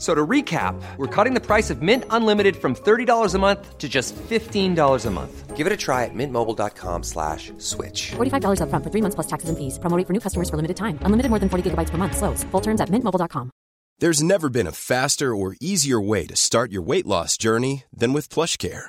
So to recap, we're cutting the price of Mint Unlimited from $30 a month to just $15 a month. Give it a try at mintmobile.com slash switch. $45 upfront for three months plus taxes and fees. Promoting for new customers for limited time. Unlimited more than 40 gigabytes per month. Slows. Full terms at mintmobile.com. There's never been a faster or easier way to start your weight loss journey than with PlushCare.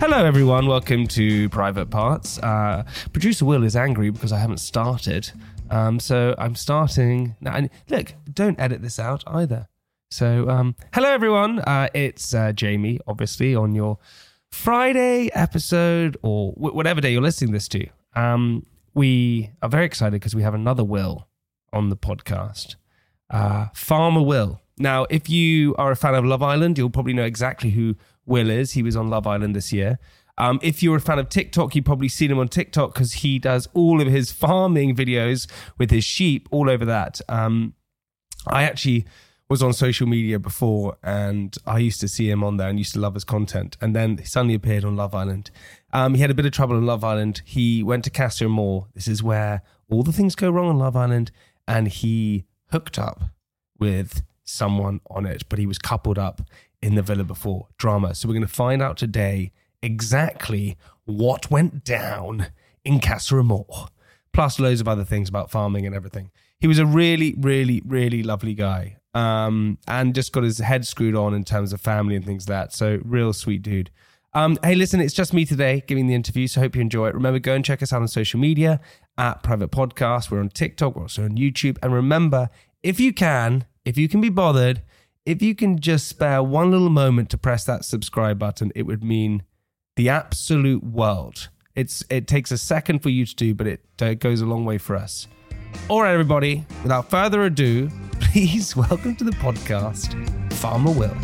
Hello, everyone. Welcome to Private Parts. Uh, Producer Will is angry because I haven't started. Um, so I'm starting now. And look, don't edit this out either. So, um, hello, everyone. Uh, it's uh, Jamie, obviously, on your Friday episode or whatever day you're listening this to. Um, we are very excited because we have another Will on the podcast, uh, Farmer Will. Now, if you are a fan of Love Island, you'll probably know exactly who Will is. He was on Love Island this year. Um, if you're a fan of TikTok, you've probably seen him on TikTok because he does all of his farming videos with his sheep all over that. Um, I actually was on social media before and I used to see him on there and used to love his content. And then he suddenly appeared on Love Island. Um, he had a bit of trouble on Love Island. He went to Casa Amor. This is where all the things go wrong on Love Island. And he hooked up with someone on it, but he was coupled up in the villa before. Drama. So we're going to find out today exactly what went down in Casa plus loads of other things about farming and everything. He was a really, really, really lovely guy um, and just got his head screwed on in terms of family and things like that. So, real sweet dude. Um, hey, listen, it's just me today giving the interview, so hope you enjoy it. Remember, go and check us out on social media at Private Podcast. We're on TikTok, we're also on YouTube. And remember, if you can, if you can be bothered, if you can just spare one little moment to press that subscribe button, it would mean the absolute world. It's it takes a second for you to do, but it uh, goes a long way for us. All right, everybody. Without further ado, please welcome to the podcast, Farmer Will.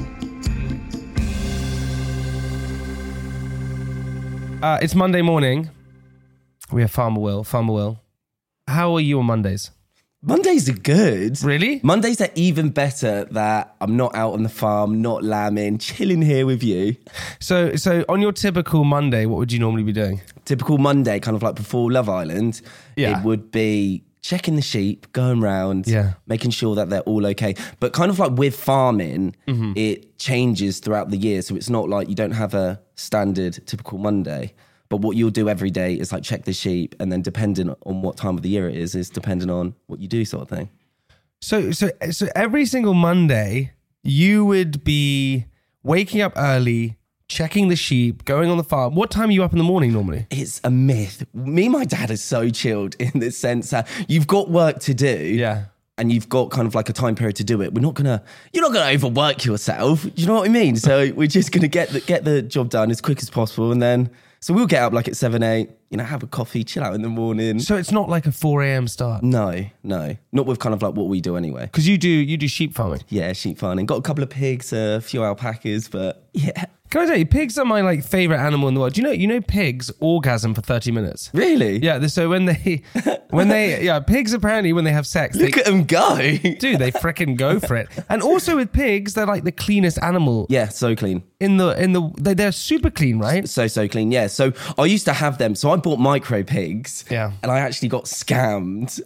Uh, it's Monday morning. We have Farmer Will. Farmer Will, how are you on Mondays? Mondays are good. Really? Mondays are even better that I'm not out on the farm, not lambing, chilling here with you. So, so on your typical Monday, what would you normally be doing? Typical Monday, kind of like before Love Island, Yeah. it would be checking the sheep, going round, Yeah. making sure that they're all okay. But kind of like with farming, Mm-hmm. it changes throughout the year. So it's not like you don't have a standard typical Monday. But what you'll do every day is like check the sheep, and then depending on what time of the year it is, is depending on what you do, sort of thing. So, so, so every single Monday, you would be waking up early, checking the sheep, going on the farm. What time are you up in the morning normally? It's a myth. Me and my dad are so chilled in the sense that you've got work to do. Yeah. And you've got kind of like a time period to do it. We're not gonna, you're not gonna overwork yourself. Do you know what I mean? So we're just gonna get the, get the job done as quick as possible, and then so we'll get up like at seven, eight. You know, have a coffee, chill out in the morning. So it's not like a four a.m. start no, no, not with kind of like what we do anyway. because you do you do sheep farming. Yeah, sheep farming. Got a couple of pigs, a few alpacas, but yeah, Can I tell you, pigs are my like favorite animal in the world. Do you know you know pigs orgasm for thirty minutes? really. Yeah. So when they when they yeah pigs apparently when they have sex they Look at them go. do they fricking go for it. And also with pigs, they're like the cleanest animal yeah, so clean. in the in the they, they're super clean, right? So so clean, yeah. So I used to have them. So I bought micro pigs. Yeah. And I actually got scammed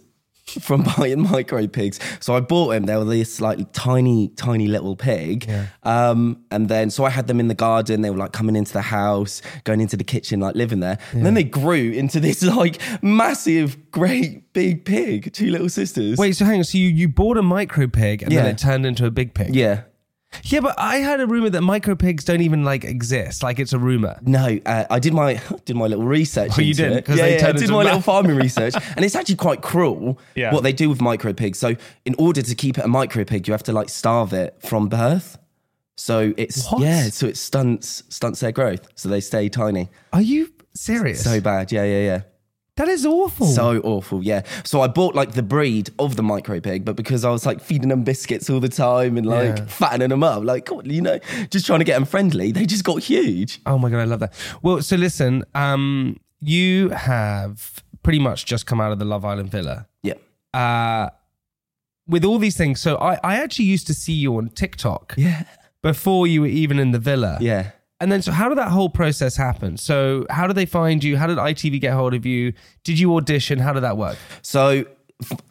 from buying micro pigs. So I bought them. They were this like tiny, tiny little pig. Um, and then so I had them in the garden. They were like coming into the house, going into the kitchen, like living there. And then they grew into this like massive, great big pig. Two little sisters. Wait, so hang on. So you, you bought a micro pig and then it turned into a big pig? Yeah. Yeah, but I had a rumor that micro pigs don't even like exist. Like it's a rumor. No, uh, I did my did my little research. Oh, you did? it. Yeah, they yeah, I did my little farming research, and it's actually quite cruel Yeah. what they do with micro pigs. So, in order to keep it a micro pig, you have to like starve it from birth. So it's What? yeah, so it stunts stunts their growth, so they stay tiny. Are you serious? So bad, yeah, yeah, yeah. That is awful. So awful, yeah. So I bought like the breed of the micro pig, but because I was like feeding them biscuits all the time and like Yeah. fattening them up, like God, you know, just trying to get them friendly, they just got huge. Oh my god, I love that. Well, so listen, um, you have pretty much just come out of the Love Island villa. Yeah, Uh, with all these things, so I, I actually used to see you on TikTok yeah, before you were even in the villa. yeah. And then, so how did that whole process happen? So, how did they find you? How did ITV get hold of you? Did you audition? How did that work? So,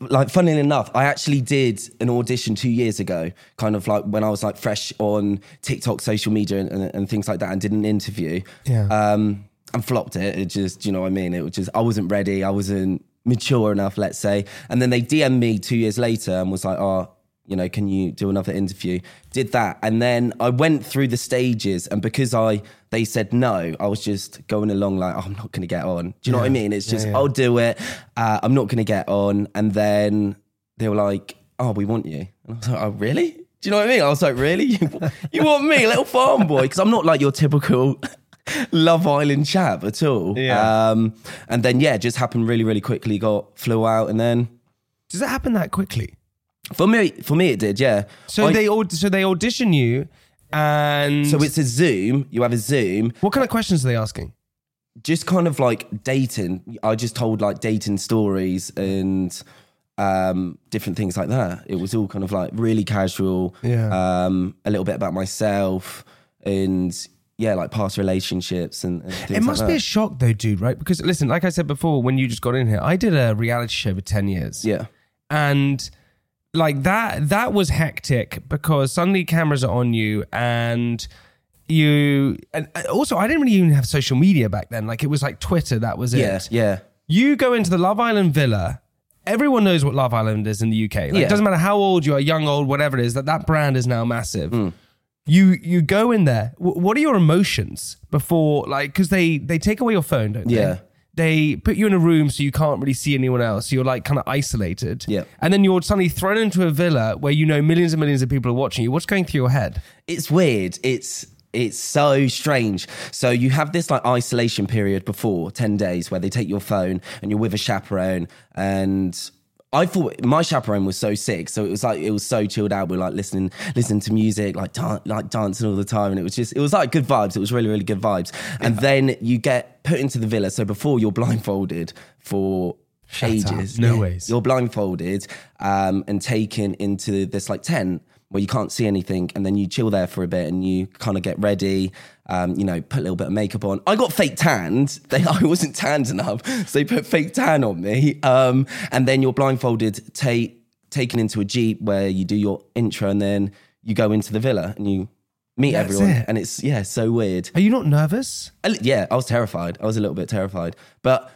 like, funnily enough, I actually did an audition two years ago, kind of like when I was like fresh on TikTok, social media, and, and, and things like that, and did an interview. Yeah. Um, and flopped it. It just, you know what I mean? It was just, I wasn't ready. I wasn't mature enough, let's say. And then they DM'd me two years later and was like, oh, you know, can you do another interview? Did that. And then I went through the stages and because I, they said no, I was just going along like, oh, I'm not going to get on. Do you know what I mean? It's just, I'll do it. Uh, I'm not going to get on. And then they were like, oh, we want you. And I was like, oh, really? Do you know what I mean? I was like, really? You, you want me, little farm boy? Because I'm not like your typical Love Island chap at all. Yeah. Um, and then, yeah, just happened really, really quickly. Got flew out. And then Does it happen that quickly? For me, for me, it did, yeah. So I- they aud- so they audition you, and so it's a Zoom. You have a Zoom. what kind of questions are they asking? just kind of like dating. I just told like dating stories and um, different things like that. It was all kind of like really casual. Yeah. Um, a little bit about myself and yeah, like past relationships and, and things It must like be a shock though, dude, right? Because listen, like I said before, when you just got in here, I did a reality show for 10 years. yeah. And like that that was hectic because suddenly cameras are on you and you and also I didn't really even have social media back then. Like it was like Twitter, that was Yeah. it. Yeah. You go into the Love Island villa. Everyone knows what Love Island is in the UK. Like, Yeah. It doesn't matter how old you are, young, old, whatever it is. That that brand is now massive. Hmm. You you go in there. W- what are your emotions before? Like because they they take away your phone, don't they? Yeah. They put you in a room so you can't really see anyone else. So You're like kind of isolated. Yeah. And then you're suddenly thrown into a villa where you know millions and millions of people are watching you. What's going through your head? it's weird. It's it's so strange. So you have this like isolation period before 10 days where they take your phone and you're with a chaperone and I thought my chaperone was so sick, so it was like it was so chilled out. We were like listening, listening to music, like dan- like dancing all the time, and it was just it was like good vibes. It was really really good vibes. And then you get put into the villa. So before you're blindfolded for ages, up. No ways. You're blindfolded um, and taken into this like tent where you can't see anything, and then you chill there for a bit and you kind of get ready. Um, you know, put a little bit of makeup on. I got fake tanned. They, I wasn't tanned enough, so they put fake tan on me. Um, and then you're blindfolded, ta- taken into a jeep where you do your intro, and then you go into the villa and you meet That's everyone. it. And it's yeah, so weird. Are you not nervous? Li- Yeah, I was terrified. I was a little bit terrified, but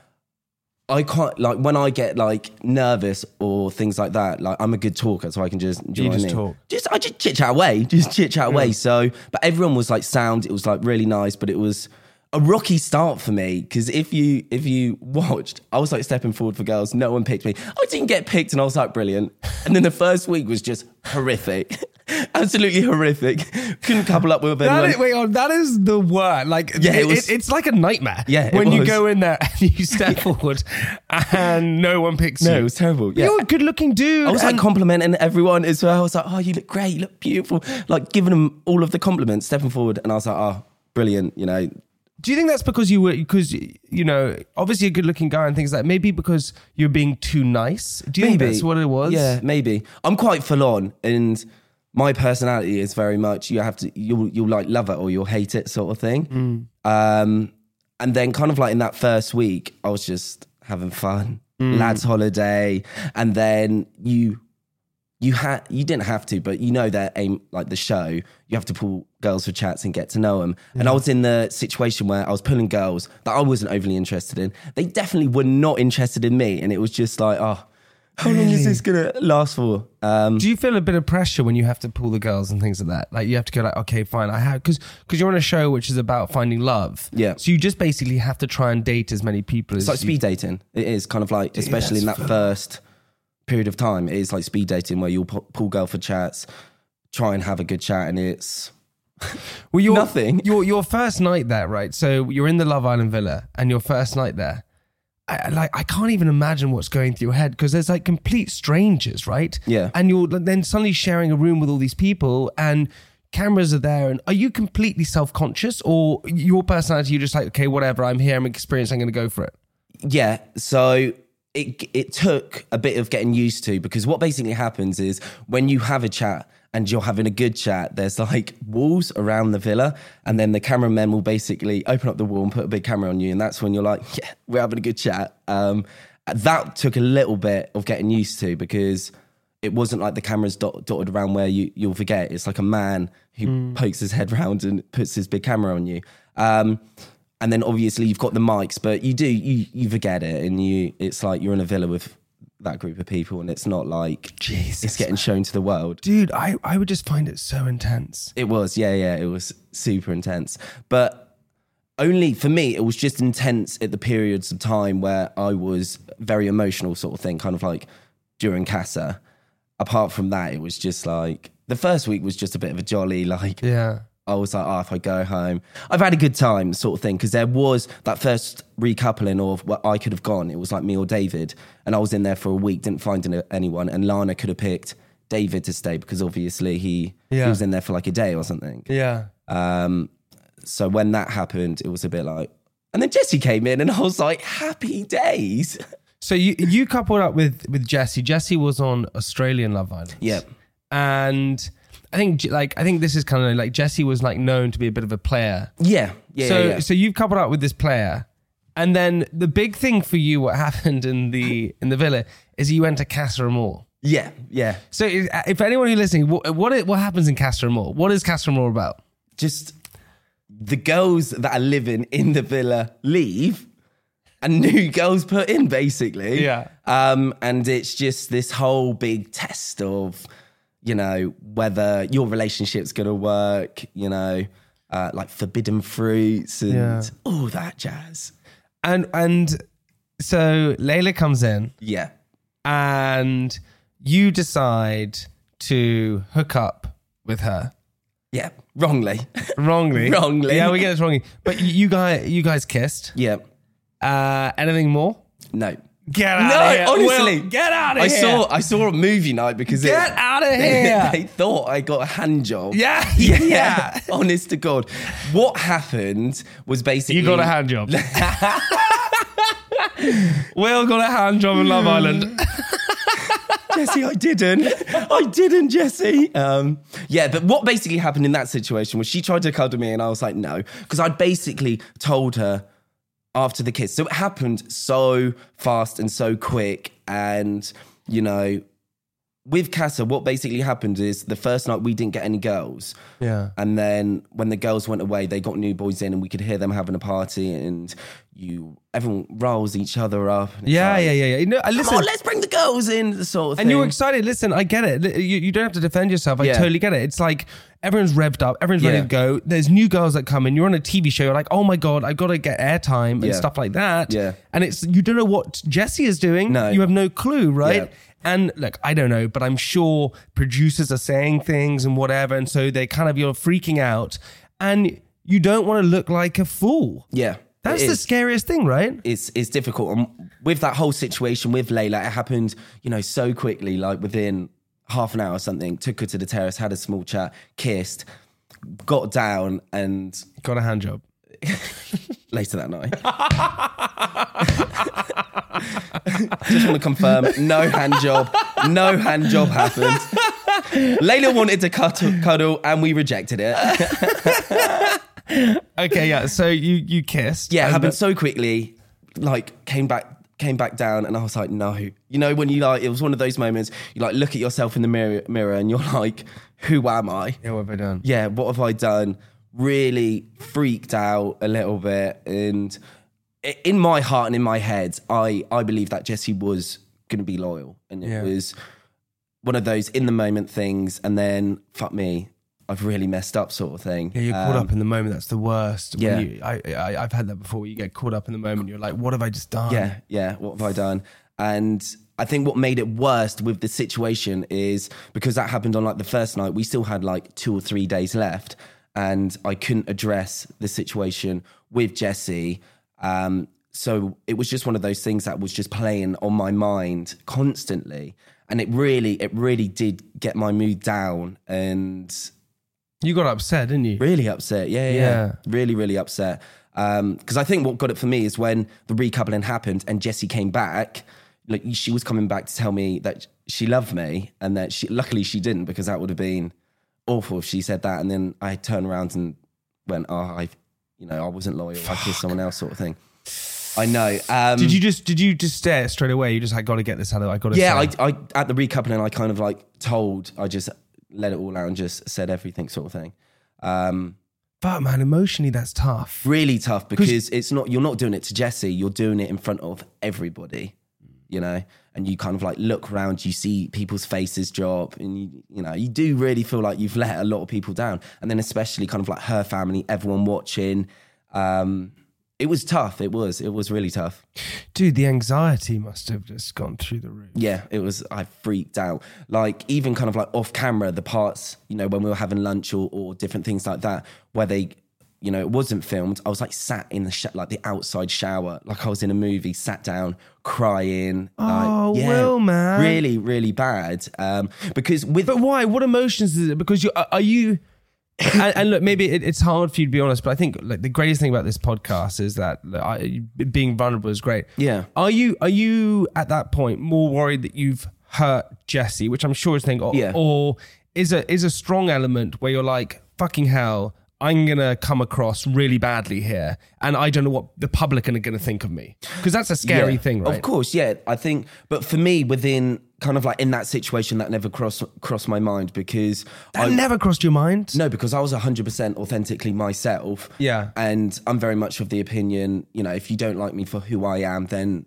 I can't like when I get like nervous or things like that. Like I'm a good talker, so I can just do you, You know what I just mean? talk. Just I just chit chat away, just chit chat away. So, but everyone was like sound. It was like really nice, but it was a rocky start for me because if you if you watched, I was like stepping forward for girls. No one picked me. I didn't get picked, and I was like brilliant. And then the first week was just horrific, absolutely horrific. Couldn't couple up with That anyone. is, wait on, that is the word. Like, Yeah, it it- was- it's like a nightmare. Yeah, it when you go in there and you step forward and no one picks No, you. it was terrible. Yeah. You're a good-looking dude. I was like complimenting everyone as well. I was like, oh, you look great, you look beautiful. Like giving them all of the compliments, stepping forward. And I was like, oh, brilliant. You know, Do you think that's because you were because you know obviously a good-looking guy and things like maybe because you're being too nice? Do you think that's what it was? Yeah, maybe. I'm quite full on and my personality is very much you have to you'll you'll like love it or you'll hate it sort of thing. Um and then kind of like in that first week, I was just having fun. lads holiday, and then you you had you didn't have to, but you know that aim like the show, you have to pull girls for chats and get to know them. And I was in the situation where I was pulling girls that I wasn't overly interested in. They definitely were not interested in me, and it was just like, oh, how long is this gonna last for? Um, Do you feel a bit of pressure when you have to pull the girls and things like that? Like you have to go like, okay, fine, I have because because you're on a show which is about finding love. Yeah. So you just basically have to try and date as many people It's as like you- speed dating. It is kind of like, especially in that first period of time, it is like speed dating where you'll pull girl for chats, try and have a good chat, and it's Well, your, Nothing. Your your first night there, right? So you're in the Love Island villa, and your first night there. I, like I can't even imagine what's going through your head because there's like complete strangers, right? Yeah. And you're then suddenly sharing a room with all these people, and cameras are there. And are you completely self conscious, or your personality? You're just like, okay, whatever. I'm here. I'm experienced. I'm going to go for it. yeah. So it it took a bit of getting used to because what basically happens is when you have a chat and you're having a good chat, there's like walls around the villa, and then the cameramen will basically open up the wall and put a big camera on you, and that's when you're like, yeah, we're having a good chat. Um, that took a little bit of getting used to because it wasn't like the cameras dot, dotted around where you you'll forget. It's like a man who pokes his head round and puts his big camera on you. Um, and then obviously you've got the mics, but you do you you forget it, and you it's like you're in a villa with that group of people, and it's not like Jesus, it's getting shown to the world. Dude, I I would just find it so intense. It was, yeah, yeah, it was super intense, but only for me, it was just intense at the periods of time where I was very emotional, sort of thing, kind of like during Casa. Apart from that, it was just like the first week was just a bit of a jolly, like Yeah. I was like, oh, if I go home, I've had a good time, sort of thing. Because there was that first recoupling of where I could have gone. It was like me or David, and I was in there for a week, didn't find anyone, and Lana could have picked David to stay because obviously he Yeah. he was in there for like a day or something. Yeah. Um, so when that happened, it was a bit like, and then Jessie came in, and I was like, happy days. So you you coupled up with with Jessie. Jessie was on Australian Love Island. Yep. and I think like I think this is kind of like Jessie was like known to be a bit of a player. Yeah, yeah, so yeah, yeah. so you've coupled up with this player, and then the big thing for you, what happened in the in the villa, is you went to Casa Amor. yeah, yeah. So if, if anyone who's listening, what what, what happens in Casa Amor? What is Casa Amor about? just the girls that are living in the villa leave and new girls put in basically Yeah. um and it's just this whole big test of you know whether your relationship's gonna work you know uh, like forbidden fruits and Yeah. all that jazz And and so Layla comes in, yeah and you decide to hook up with her. yeah wrongly Wrongly. Wrongly. Yeah, we get this wrongly. But you, you guys you guys kissed. yeah Uh anything more? no Get out no, of here. honestly, Will, get out of I here. saw I saw a movie night because Get it, out of they, here. they thought I got a hand job. Yeah, yeah, yeah. Honest to God, what happened was basically You got a hand job. Will got a hand job in Love Island. Jessie, I didn't. I didn't, Jessie. Um, yeah, but what basically happened in that situation was she tried to cuddle me, and I was like, no, because I'd basically told her after the kiss. So it happened so fast and so quick, and you know, with Casa, what basically happened is the first night we didn't get any girls. Yeah. And then when the girls went away, they got new boys in, and we could hear them having a party, and you, everyone rolls each other up. Yeah, like, yeah, yeah, yeah. You know, listen, on, let's bring the girls in, sort of and you were excited. Listen, I get it. You, you don't have to defend yourself. I Yeah. totally get it. It's like everyone's revved up, everyone's ready Yeah. to go. There's new girls that come in. You're on a TV show. You're like, oh my god, I've got to get airtime and Yeah. stuff like that. Yeah. and it's you don't know what Jessie is doing. No. you have no clue, right? And look, I don't know, but I'm sure producers are saying things and whatever, and so they kind of you're freaking out, and you don't want to look like a fool. Yeah. That's the scariest thing, right? It's it's difficult. And with that whole situation with Layla, it happened, you know, so quickly, like within half an hour or something. Took her to the terrace, had a small chat, kissed, got down, and Got a hand job. later that night. Just want to confirm, no hand job, no hand job happened. Layla wanted to cuddle, cuddle and we rejected it. Okay, yeah. So you you kissed. Yeah, it happened the- so quickly. Like came back came back down, and I was like, no. You know, when you like, it was one of those moments. You like look at yourself in the mirror, mirror, and you're like, who am I? Yeah, what have I done? yeah, what have I done? Really freaked out a little bit. And in my heart and in my head, I, I believe that Jessie was going to be loyal. And it Yeah. was one of those in the moment things. And then, fuck me, I've really messed up sort of thing. Yeah, you're caught Um, up in the moment. That's the worst. Yeah. you, I, I, I've had that before. You get caught up in the moment. You're like, what have I just done? Yeah, yeah. What have I done? And I think what made it worst with the situation is because that happened on like the first night, we still had like two or three days left, and I couldn't address the situation with Jessie. Um, so it was just one of those things that was just playing on my mind constantly, and it really, it really did get my mood down and You got upset, didn't you? really upset. Yeah, yeah, Yeah. really, really upset. Because I think what got it for me is when the recoupling happened and Jessie came back. Like she was coming back to tell me that she loved me, and that she luckily she didn't because that would have been awful if she said that. And then I turned around and went, "Oh, I, you know, I wasn't loyal. I kissed someone else," sort of thing. I know. Um, Did you just did you just stare straight away? You just I got to get this out of I got to yeah, I, I at the recoupling, I kind of like told, I just let it all out and just said everything, sort of thing. Um, but man, emotionally that's tough. really tough because it's not you're not doing it to Jessie, you're doing it in front of everybody, you know. And you kind of like look around, you see people's faces drop, and you you know you do really feel like you've let a lot of people down. And then especially kind of like her family, everyone watching. Um, it was tough. It was. It was really tough. Dude, the anxiety must have just gone through the roof. Yeah, it was. I freaked out. Like even kind of like off camera, the parts you know when we were having lunch or, or different things like that, where they, you know, it wasn't filmed. I was like sat in the sh- like the outside shower, like I was in a movie, sat down crying. Oh, like, Will, man. really, really bad. Um, because with But why? What emotions is it? Because you are are you? and, and look, maybe it, it's hard for you to be honest, but I think like the greatest thing about this podcast is that like, I, being vulnerable is great. Yeah. Are you are you at that point more worried that you've hurt Jessie, which I'm sure is thing, or, Yeah. or is a is a strong element where you're like fucking hell. I'm gonna come across really badly here, and I don't know what the public are gonna think of me because that's a scary Yeah, thing, right? Of course, yeah. I think, but for me, within kind of like in that situation, that never crossed crossed my mind because That I never crossed your mind. No, because I was 100% authentically myself. Yeah. And I'm very much of the opinion, you know, if you don't like me for who I am, then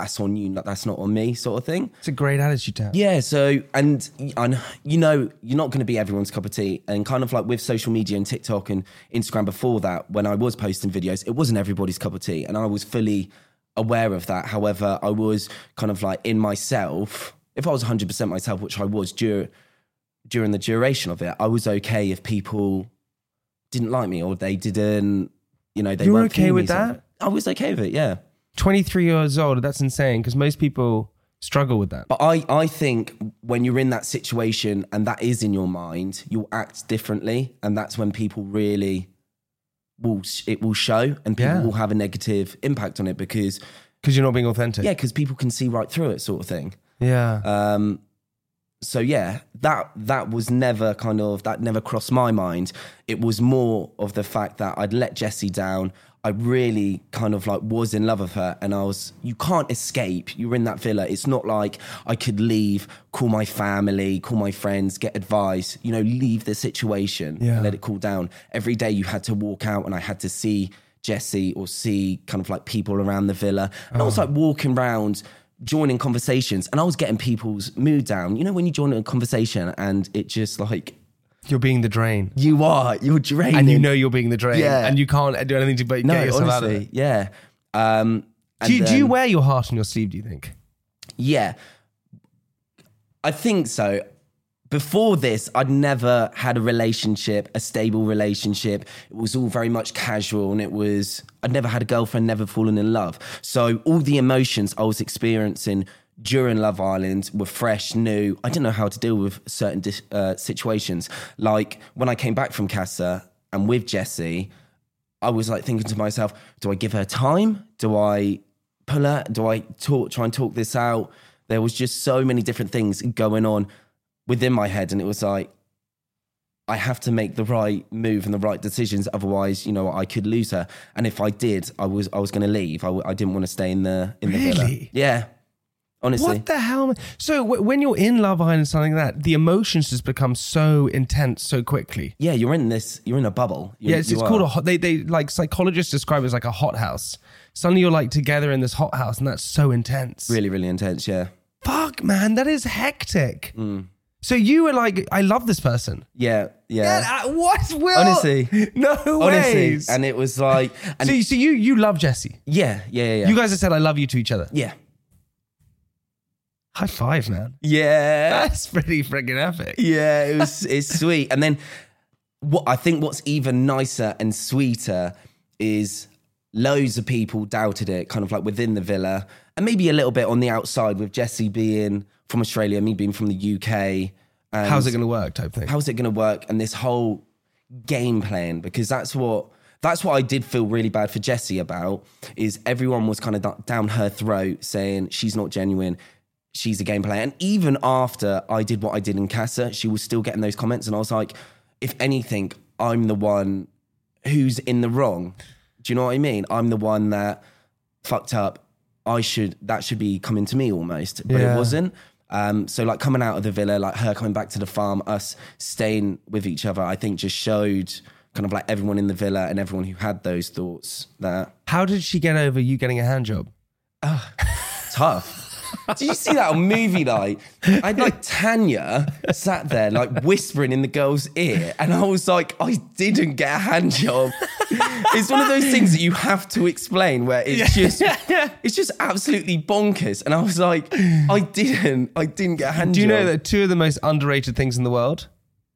that's on you, that's not on me, sort of thing. It's a great attitude to have. Yeah. So, and I you know, you're not going to be everyone's cup of tea. And kind of like with social media and TikTok and Instagram before that, when I was posting videos, it wasn't everybody's cup of tea. And I was fully aware of that. However, I was kind of like in myself, if I was 100% myself, which I was during, during the duration of it, I was okay if people didn't like me or they didn't, you know, they You were weren't okay with that? I was okay with it, yeah. 23 years old, that's insane because most people struggle with that. But I, I think when you're in that situation and that is in your mind, you'll act differently, and that's when people really will it will show, and people Yeah. will have a negative impact on it because Because you're not being authentic. yeah, because people can see right through it, sort of thing. Yeah. Um, so yeah, that that was never kind of that never crossed my mind. It was more of the fact that I'd let Jessie down. I really kind of like was in love with her, and I was. You can't escape. You're in that villa. It's not like I could leave, call my family, call my friends, get advice. You know, leave the situation Yeah. let it cool down. Every day you had to walk out, and I had to see Jessie or see kind of like people around the villa, and I was oh. like walking around joining conversations and I was getting people's mood down. You know, when you join a conversation and it just like, You're being the drain. you are, you're draining. And you know you're being the drain. Yeah. And you can't do anything to but no, get yourself out of honestly, it. yeah. Um, Do you, do you wear your heart on your sleeve, do you think? Yeah. I think so. Before this, I'd never had a relationship, a stable relationship. It was all very much casual and it was, I'd never had a girlfriend, never fallen in love. So all the emotions I was experiencing during Love Island were fresh, new. I didn't know how to deal with certain dis- uh, situations. Like when I came back from Casa and with Jessie, I was like thinking to myself, do I give her time? Do I pull her? Do I talk, try and talk this out? There was just so many different things going on within my head. And it was like, I have to make the right move and the right decisions. Otherwise, you know, I could lose her. And if I did, I was I was going to leave. I, w- I didn't want to stay in the in the villa. Yeah, honestly. What the hell? So w- when you're in Love Island and something like that, the emotions just become so intense so quickly. Yeah, you're in this. You're in a bubble. You- yeah, it's, it's called a hot. They they like psychologists describe it as like a hot house. Suddenly you're like together in this hot house, and that's so intense. really, really intense. Yeah, Fuck, man, that is hectic. Mm. So you were like, I love this person. yeah, yeah. Yeah, what? Will? Honestly. no Honestly, ways. and it was like, and so, you- so you you love Jessie. yeah, yeah, yeah, yeah. You guys have said I love you to each other. yeah, High five, man. yeah. That's pretty freaking epic. Yeah, it was it's sweet. And then what I think what's even nicer and sweeter is loads of people doubted it, kind of like within the villa, and maybe a little bit on the outside with Jessie being from Australia, me being from the UK. How's it going to work? Type thing. how's it going to work? And this whole game plan, because that's what that's what I did feel really bad for Jessie about. Is everyone was kind of down her throat saying she's not genuine, she's a game player, and even after I did what I did in Casa, she was still getting those comments, and I was like, if anything, I'm the one who's in the wrong. Do you know what I mean? I'm the one that fucked up. I should that should be coming to me almost, but Yeah. it wasn't. Um, so like coming out of the villa, like her coming back to the farm, us staying with each other, I think just showed kind of like everyone in the villa and everyone who had those thoughts that How did she get over you getting a hand job? tough. Did you see that on movie night? I had like Tanya sat there like whispering in the girl's ear, and I was like, I didn't get a hand job. it's one of those things that you have to explain where it's just it's just absolutely bonkers. And I was like, I didn't, I didn't get a hand Do you know that two of the most underrated things in the world?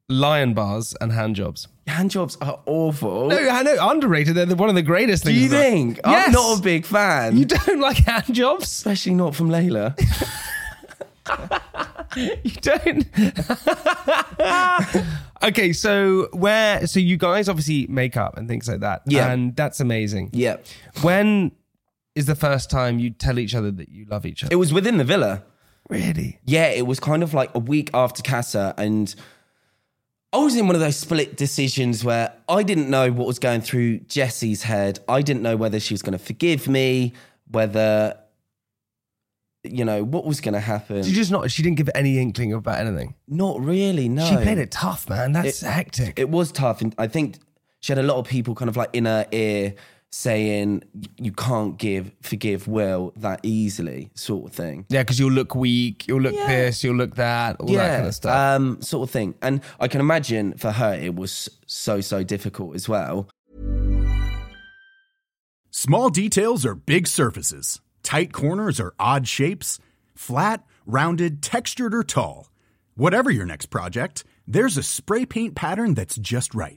Lion bars and hand jobs. Hand jobs are awful? No, I know underrated. They're the- one of the greatest things. Do things. you in think? Yes. I'm not a big fan. You don't like hand jobs? Especially not from Layla. You don't. okay, so where? So you guys obviously make up and things like that. Yeah. and that's amazing. yeah. When is the first time you tell each other that you love each other? It was within the villa. really? Yeah, it was kind of like a week after Casa, and I was in one of those split decisions where I didn't know what was going through Jessie's head. I didn't know whether she was going to forgive me, whether you know what was going to happen. She just not. She didn't give any inkling about anything. Not really. No, She played it tough, man. That's hectic. It was tough, and I think she had a lot of people kind of like in her ear saying you can't give forgive Will that easily, sort of thing. yeah, because you'll look weak. You'll look this. You'll look that. All that kind of stuff. Um, sort of thing. And I can imagine for her it was so so difficult as well. Small details are big surfaces. Tight corners are odd shapes. Flat, rounded, textured, or tall. Whatever your next project, there's a spray paint pattern that's just right.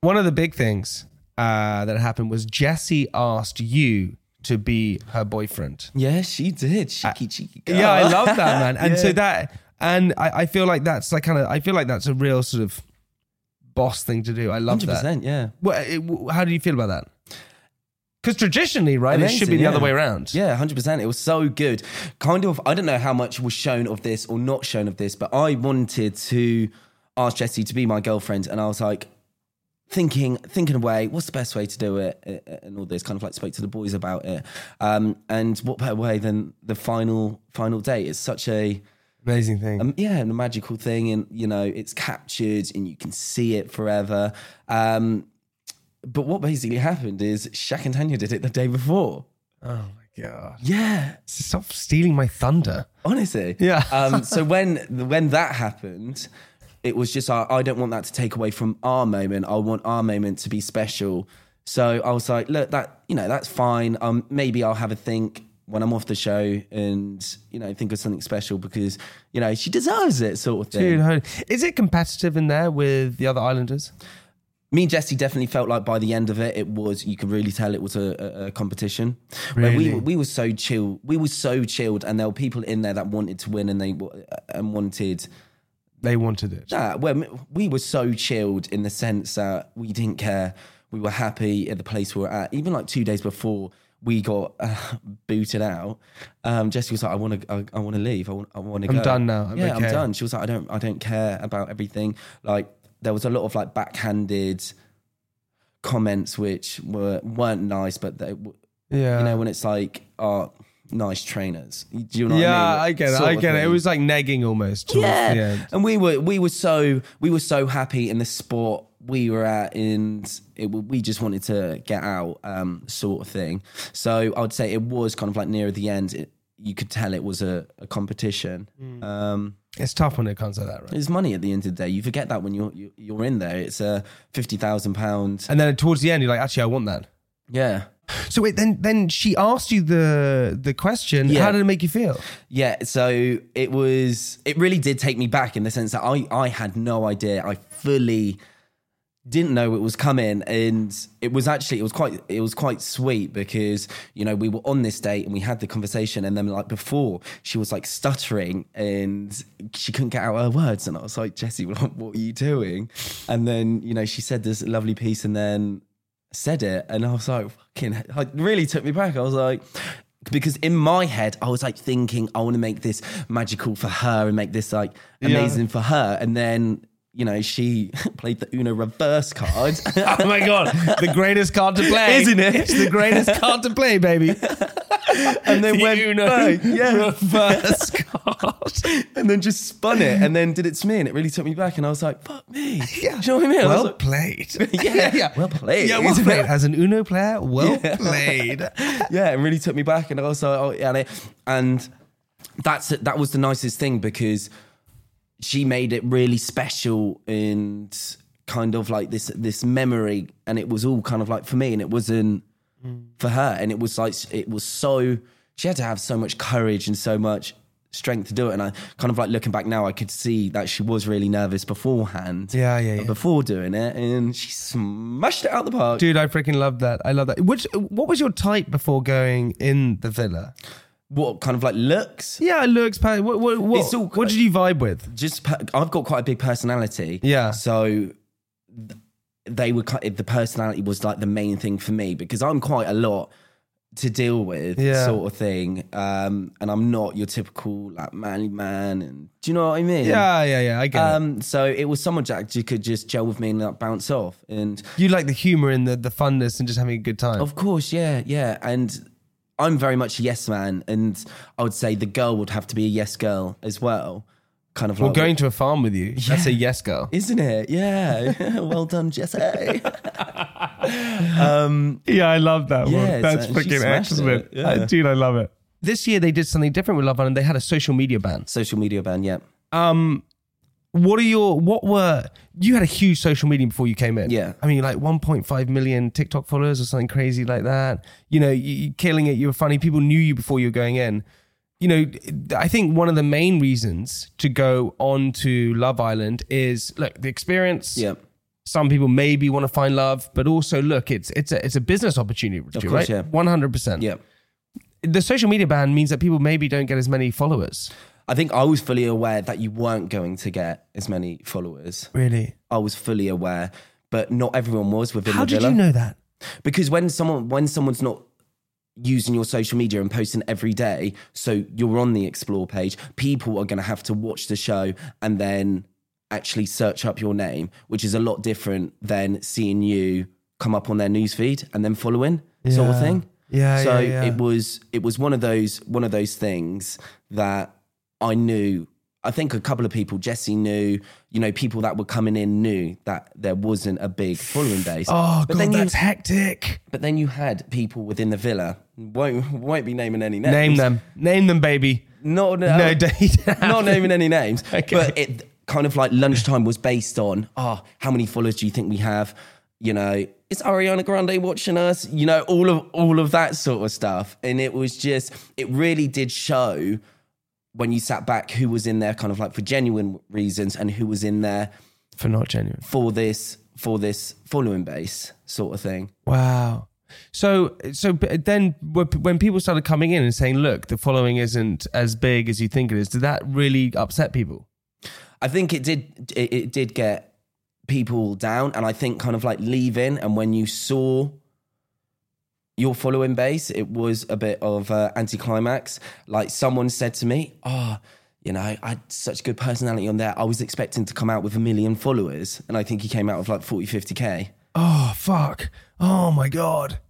One of the big things uh, that happened was Jessie asked you to be her boyfriend. Yeah, she did. Cheeky, cheeky girl. Yeah, I love that, man. And so that, and I, I feel like that's like kind of, I feel like that's a real sort of boss thing to do. I love that. 100%, yeah. What, it, how do you feel about that? Because traditionally, right, it should be Amazing, the other way around. Yeah, hundred percent. It was so good. Kind of. I don't know how much was shown of this or not shown of this, but I wanted to ask Jessie to be my girlfriend, and I was like thinking, thinking away, what's the best way to do it, and all this. Kind of like spoke to the boys about it, um, and what better way than the final final day It's such a Amazing thing. um, yeah, and a magical thing, and you know, it's captured and you can see it forever. Um, but what basically happened is Shaq and Tanya did it the day before. oh my god. Yeah, Stop stealing my thunder. honestly. Yeah. um, so when when that happened, it was just I, I don't want that to take away from our moment. I want our moment to be special. So I was like, look, that you know, that's fine. Um, maybe I'll have a think when I'm off the show and you know think of something special because you know she deserves it, sort of thing. Dude, is it competitive in there with the other islanders? me and Jessie definitely felt like by the end of it, it was you could really tell it was a, a, competition. Where we Really? we were so chill, we were so chilled, and there were people in there that wanted to win and they and wanted They wanted it. Well, we were so chilled in the sense that we didn't care. We were happy at the place we were at. Even like two days before we got uh, booted out, um, Jessie was like, "I want to, I, I want to leave. I want, I want to I'm go. done now. I'm yeah, okay." I'm done." She was like, "I don't, I don't care about everything." Like there was a lot of like backhanded comments which were weren't nice, but they, Yeah. you know, when it's like, "Oh, nice trainers." Do you know? yeah, I, mean? I get it. I get it. It was like nagging almost. Yeah, and we were we were so we were so happy in the sport we were at, and it, we just wanted to get out, um, sort of thing. So I would say it was kind of like near the end. It, you could tell it was a, a competition. Um, It's tough when it comes to that, right? there's money at the end of the day. You forget that when you're you- you're in there. It's a fifty thousand pound. And then towards the end, you're like, actually, I want that. Yeah, So wait, then then she asked you the the question. Yeah. How did it make you feel? Yeah, so it was it really did take me back in the sense that I I had no idea. I fully didn't know it was coming and it was actually it was quite it was quite sweet because you know we were on this date and we had the conversation and then like before she was like stuttering and she couldn't get out her words and I was like jessie what, what are you doing and then you know she said this lovely piece and then said it and I was like fucking it really took me back. I was like because in my head I was like thinking I want to make this magical for her and make this like amazing for her. And then you know she played the Uno reverse card. Oh my god, the greatest card to play, Isn't it? It's the greatest card to play, baby. and then The went Uno back, yeah reverse card. and then just spun it and then did it to me and it really took me back and I was like fuck me Yeah. Do you know what I mean I Well like, played. Yeah, yeah. well played. Yeah, well played. As an Uno player, well played. yeah, it really took me back, and I was like, oh, yeah, and, it, and that's it, that was the nicest thing because she made it really special and kind of like this this memory, and it was all kind of like for me, and it wasn't for her, and it was like it was so she had to have so much courage and so much strength to do it, and I kind of like looking back now, I could see that she was really nervous beforehand, Yeah, yeah, yeah. before doing it, and she smashed it out the park. Dude, I freaking love that. I love that. Which, what was your type before going in the villa? What kind of like looks? Yeah, looks. What, what, what, all- what did you vibe with? just I've got quite a big personality. Yeah. So they were the personality was like the main thing for me because I'm quite a lot to deal with, Yeah. sort of thing. Um, and I'm not your typical like manly man. And do you know what I mean? Yeah, yeah, yeah. I get it. Um, so it was someone Jack you could just gel with me and like, bounce off. And You like the humor and the, the funness and just having a good time. of course, yeah, yeah. And I'm very much a yes man, and I would say the girl would have to be a yes girl as well. Kind of Well, like going to a farm with you. That's a yes girl. Isn't it? Yeah. well done, Jessie. um, Yeah, I love that Yeah, one. That's uh, freaking excellent. yeah. Uh, dude, I love it. This year they did something different with Love Island. They had a social media ban. social media ban, yeah. Um, what are your what were you had a huge social media before you came in? Yeah. I mean, like 1.5 million TikTok followers or something crazy like that. You know, you, you killing it. You were funny. People knew you before you were going in. You know, I think one of the main reasons to go on to Love Island is look the experience. Yeah. Some people maybe want to find love, but also look, it's it's a it's a business opportunity, Of right? course, yeah. One hundred percent. Yeah. The social media ban means that people maybe don't get as many followers. I think I was fully aware that you weren't going to get as many followers. Really? I was fully aware, but not everyone was within the villa. How did you know that? because when someone when someone's not using your social media and posting every day. So you're on the explore page. People are going to have to watch the show and then actually search up your name which is a lot different than seeing you come up on their newsfeed and then following sort of thing. Yeah, so yeah, yeah. it was it was one of those one of those things that i knew I think a couple of people, Jessie knew, you know, people that were coming in knew that there wasn't a big following base. Oh, but God, then you, that's hectic. but then you had people within the villa. Won't won't be naming any names. Name them. Name them, baby. Not No, you have not naming any names. Okay. But it kind of like lunchtime was based on, oh, how many followers do you think we have? You know, is Ariana Grande watching us? You know, all of all of that sort of stuff. And it was just, it really did show when you sat back who was in there kind of like for genuine reasons and who was in there For not genuine. for this for this following base sort of thing. Wow. So, so then when people started coming in and saying, "Look, the following isn't as big as you think it is," did that really upset people? I think it did it, it did get people down and I think kind of like leaving and when you saw your following base it was a bit of uh, anticlimax like someone said to me oh you know I had such good personality on there I was expecting to come out with a million followers and I think he came out with like 40 50k Oh fuck! Oh my god!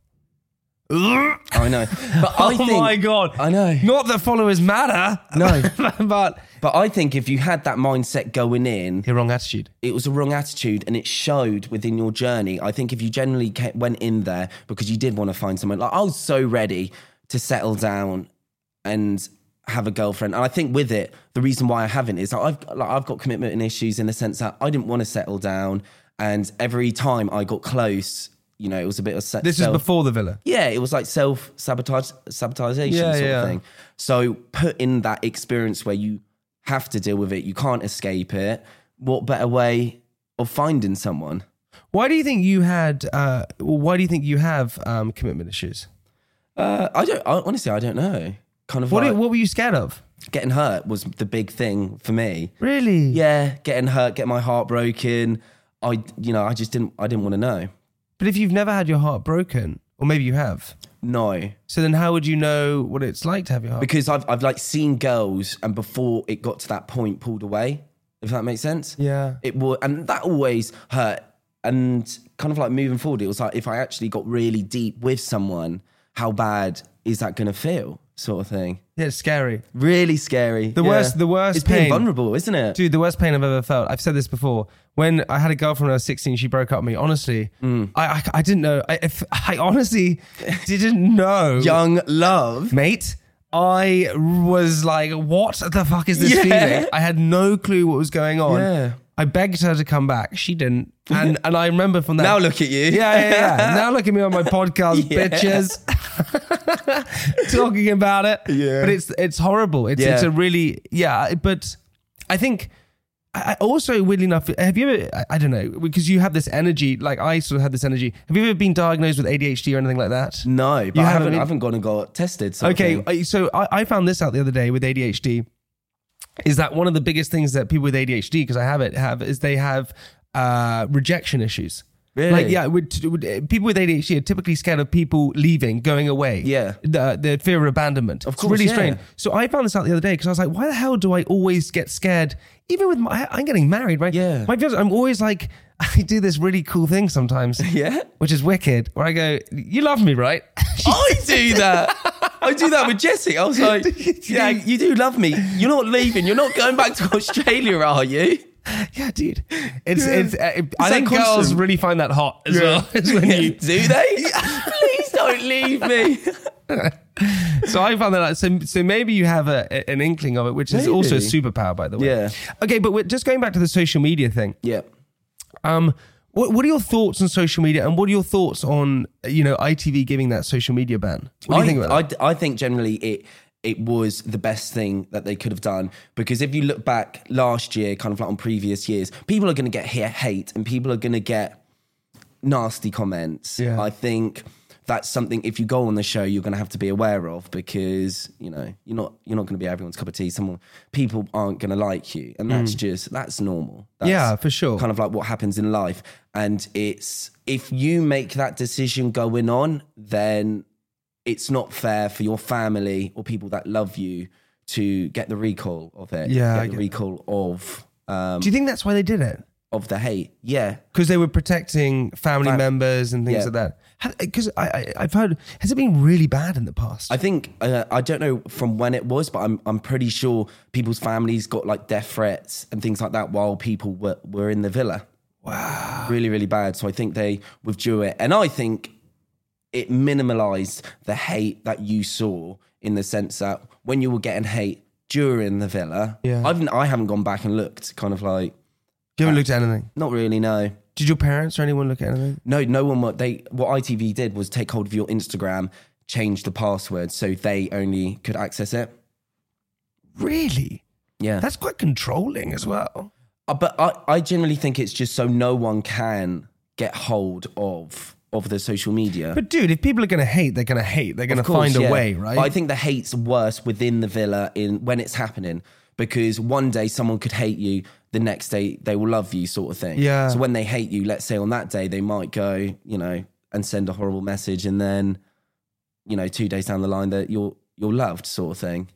I know but I oh think my god! I know Not that followers matter. No. but but I think if you had that mindset going in the wrong attitude. it was a wrong attitude and it showed within your journey. I think if you generally ca- went in there because you did want to find someone, like I was so ready to settle down and have a girlfriend. And I think with it, the reason why I haven't is I've like I've got commitment issues in the sense that I didn't want to settle down, and every time I got close, you know, it was a bit of se- This is self- before the villa. yeah, it was like self sabotage, sabotagation Yeah, sort yeah. of thing. So put in that experience where you have to deal with it, you can't escape it. What better way of finding someone? Why do you think you had? Uh, why do you think you have um, commitment issues? Uh, I don't. I, honestly, I don't know. Kind of What? like what were you scared of? getting hurt was the big thing for me. Really? Yeah, getting hurt, getting my heart broken. I, you know, I just didn't. I didn't want to know. But if you've never had your heart broken, or maybe you have, No, so then how would you know what it's like to have your heart? because I've I've like seen girls, and before it got to that point, pulled away. If that makes sense. Yeah. It would, and that always hurt. And kind of like moving forward, it was like if I actually got really deep with someone, how bad is that going to feel? Sort of thing. Yeah, it's scary. Really scary. The worst- the worst It's being vulnerable, isn't it? Dude, the worst pain I've ever felt. I've said this before. When I had a girlfriend when I was 16, she broke up with me. Honestly, Mm. I, I I didn't know. I, if, I honestly didn't know. Young love. mate. I was like, what the fuck is this Yeah. feeling? I had no clue what was going on. Yeah. I begged her to come back. She didn't. And and I remember from that. Now look at you. Yeah, yeah, yeah. now look at me on my podcast, Yeah. bitches. Talking about it. Yeah. But it's it's horrible. It's Yeah. it's a really yeah, but I think I also weirdly enough, have you ever I, don't know, because you have this energy, like I sort of had this energy. Have you ever been diagnosed with ADHD or anything like that? No, but You I haven't haven't, I haven't gone and got tested. sort Okay, uh, so I, I found this out the other day with ADHD. Is that one of the biggest things that people with ADHD, because I have it, have is they have uh, rejection issues. Really? Like yeah, with, people with ADHD are typically scared of people leaving, going away. Yeah. the, the fear of abandonment. Of It's course, really yeah. strange. So I found this out the other day because I was like, why the hell do I always get scared? Even with my, I'm getting married, right? Yeah. my fiance, I'm always like, I do this really cool thing sometimes. Yeah? which is wicked. Where I go, you love me, right? I do that. I do that with Jessie. I was like, yeah, you do love me. You're not leaving. You're not going back to Australia, are you? Yeah, dude. It's it's. Uh, I that think girls really find that hot as well. is when you, do they? Please don't leave me. so I found that out. So so maybe you have a, an inkling of it, which is also a superpower, by the way. Yeah. Okay, but we're just going back to the social media thing. Yeah. Um, what what are your thoughts on social media, and what are your thoughts on you know ITV giving that social media ban? What do you I, think about that? I, I think generally it it was the best thing that they could have done because if you look back last year, kind of like on previous years, people are going to get here hate and people are going to get nasty comments. Yeah. I think that's something if you go on the show you're going to have to be aware of because you know you're not you're not going to be everyone's cup of tea someone people aren't going to like you and that's just that's normal That's Yeah, for sure. kind of like what happens in life and it's if you make that decision going on then it's not fair for your family or people that love you to get the recall of it Yeah, get the recall of um Do you think that's why they did it? of the hate yeah Because they were protecting family Fam- members and things Yeah. like that. Because I, I, I've heard, has it been really bad in the past? I think uh, I don't know from when it was, but I'm I'm pretty sure people's families got like death threats and things like that while people were were in the villa. Wow, really really bad. So I think they withdrew it, and I think it minimalized the hate that you saw in the sense that when you were getting hate during the villa, Yeah. I've I haven't gone back and looked, kind of like you haven't looked at anything. not really no. Did your parents or anyone look at anything? No, no one. What they what ITV did was take hold of your Instagram, change the password so they only could access it. Really? Yeah, That's quite controlling as well. Uh, but I, I generally think it's just so no one can get hold of of the social media. But dude, if people are going to hate, they're going to hate. They're going to find a way, right? But I think the hate's worse within the villa in when it's happening because one day someone could hate you, the next day they will love you, sort of thing. Yeah. So when they hate you, let's say on that day they might go, you know, and send a horrible message, and then, you know, two days down the line that you're you're loved, sort of thing.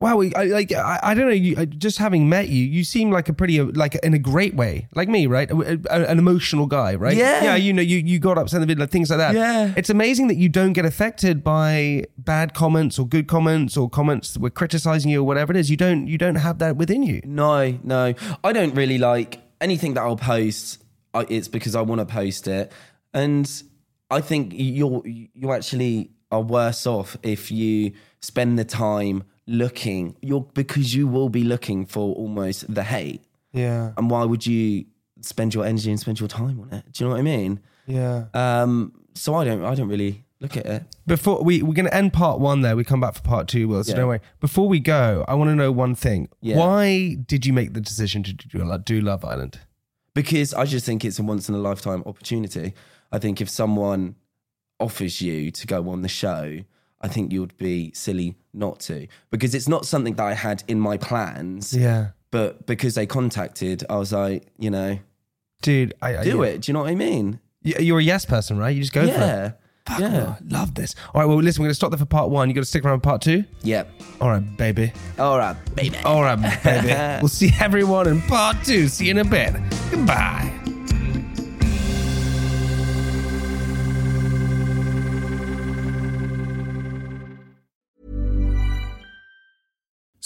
Wow, I, like I, I don't know. You, I- just having met you, you seem like a pretty like in a great way, like me, right? A- a- an emotional guy, right? Yeah. yeah. You know, you you got upset in the video, like, things like that. Yeah. it's amazing that you don't get affected by bad comments or good comments or comments that were criticizing you or whatever it is. You don't you don't have that within you. No, no. I don't really like anything that I'll post. I, it's because I want to post it, and I think you're you actually are worse off if you spend the time looking. You're because you will be looking for almost the hate, Yeah, and why would you spend your energy and spend your time on it? Do you know what I mean? yeah. Um, so I don't. I don't really look at it. Before we we're going to end part one there, we come back for part two. Will so Yeah. don't worry. Before we go, I want to know one thing. Yeah. Why did you make the decision to do, do Love Island? because I just think it's a once in a lifetime opportunity. I think if someone offers you to go on the show, I think you would be silly not to because it's not something that I had in my plans. Yeah, But because they contacted, I was like, you know, dude, I, I do yeah. it. Do you know what I mean? You're a yes person, right? You just go for it. yeah. Fuck, Yeah. oh, I love this. All right, well, listen, we're going to stop there for part one. You got to stick around for part two. Yep. All right, baby. All right, baby. All right, baby. we'll see everyone in part two. See you in a bit. Goodbye.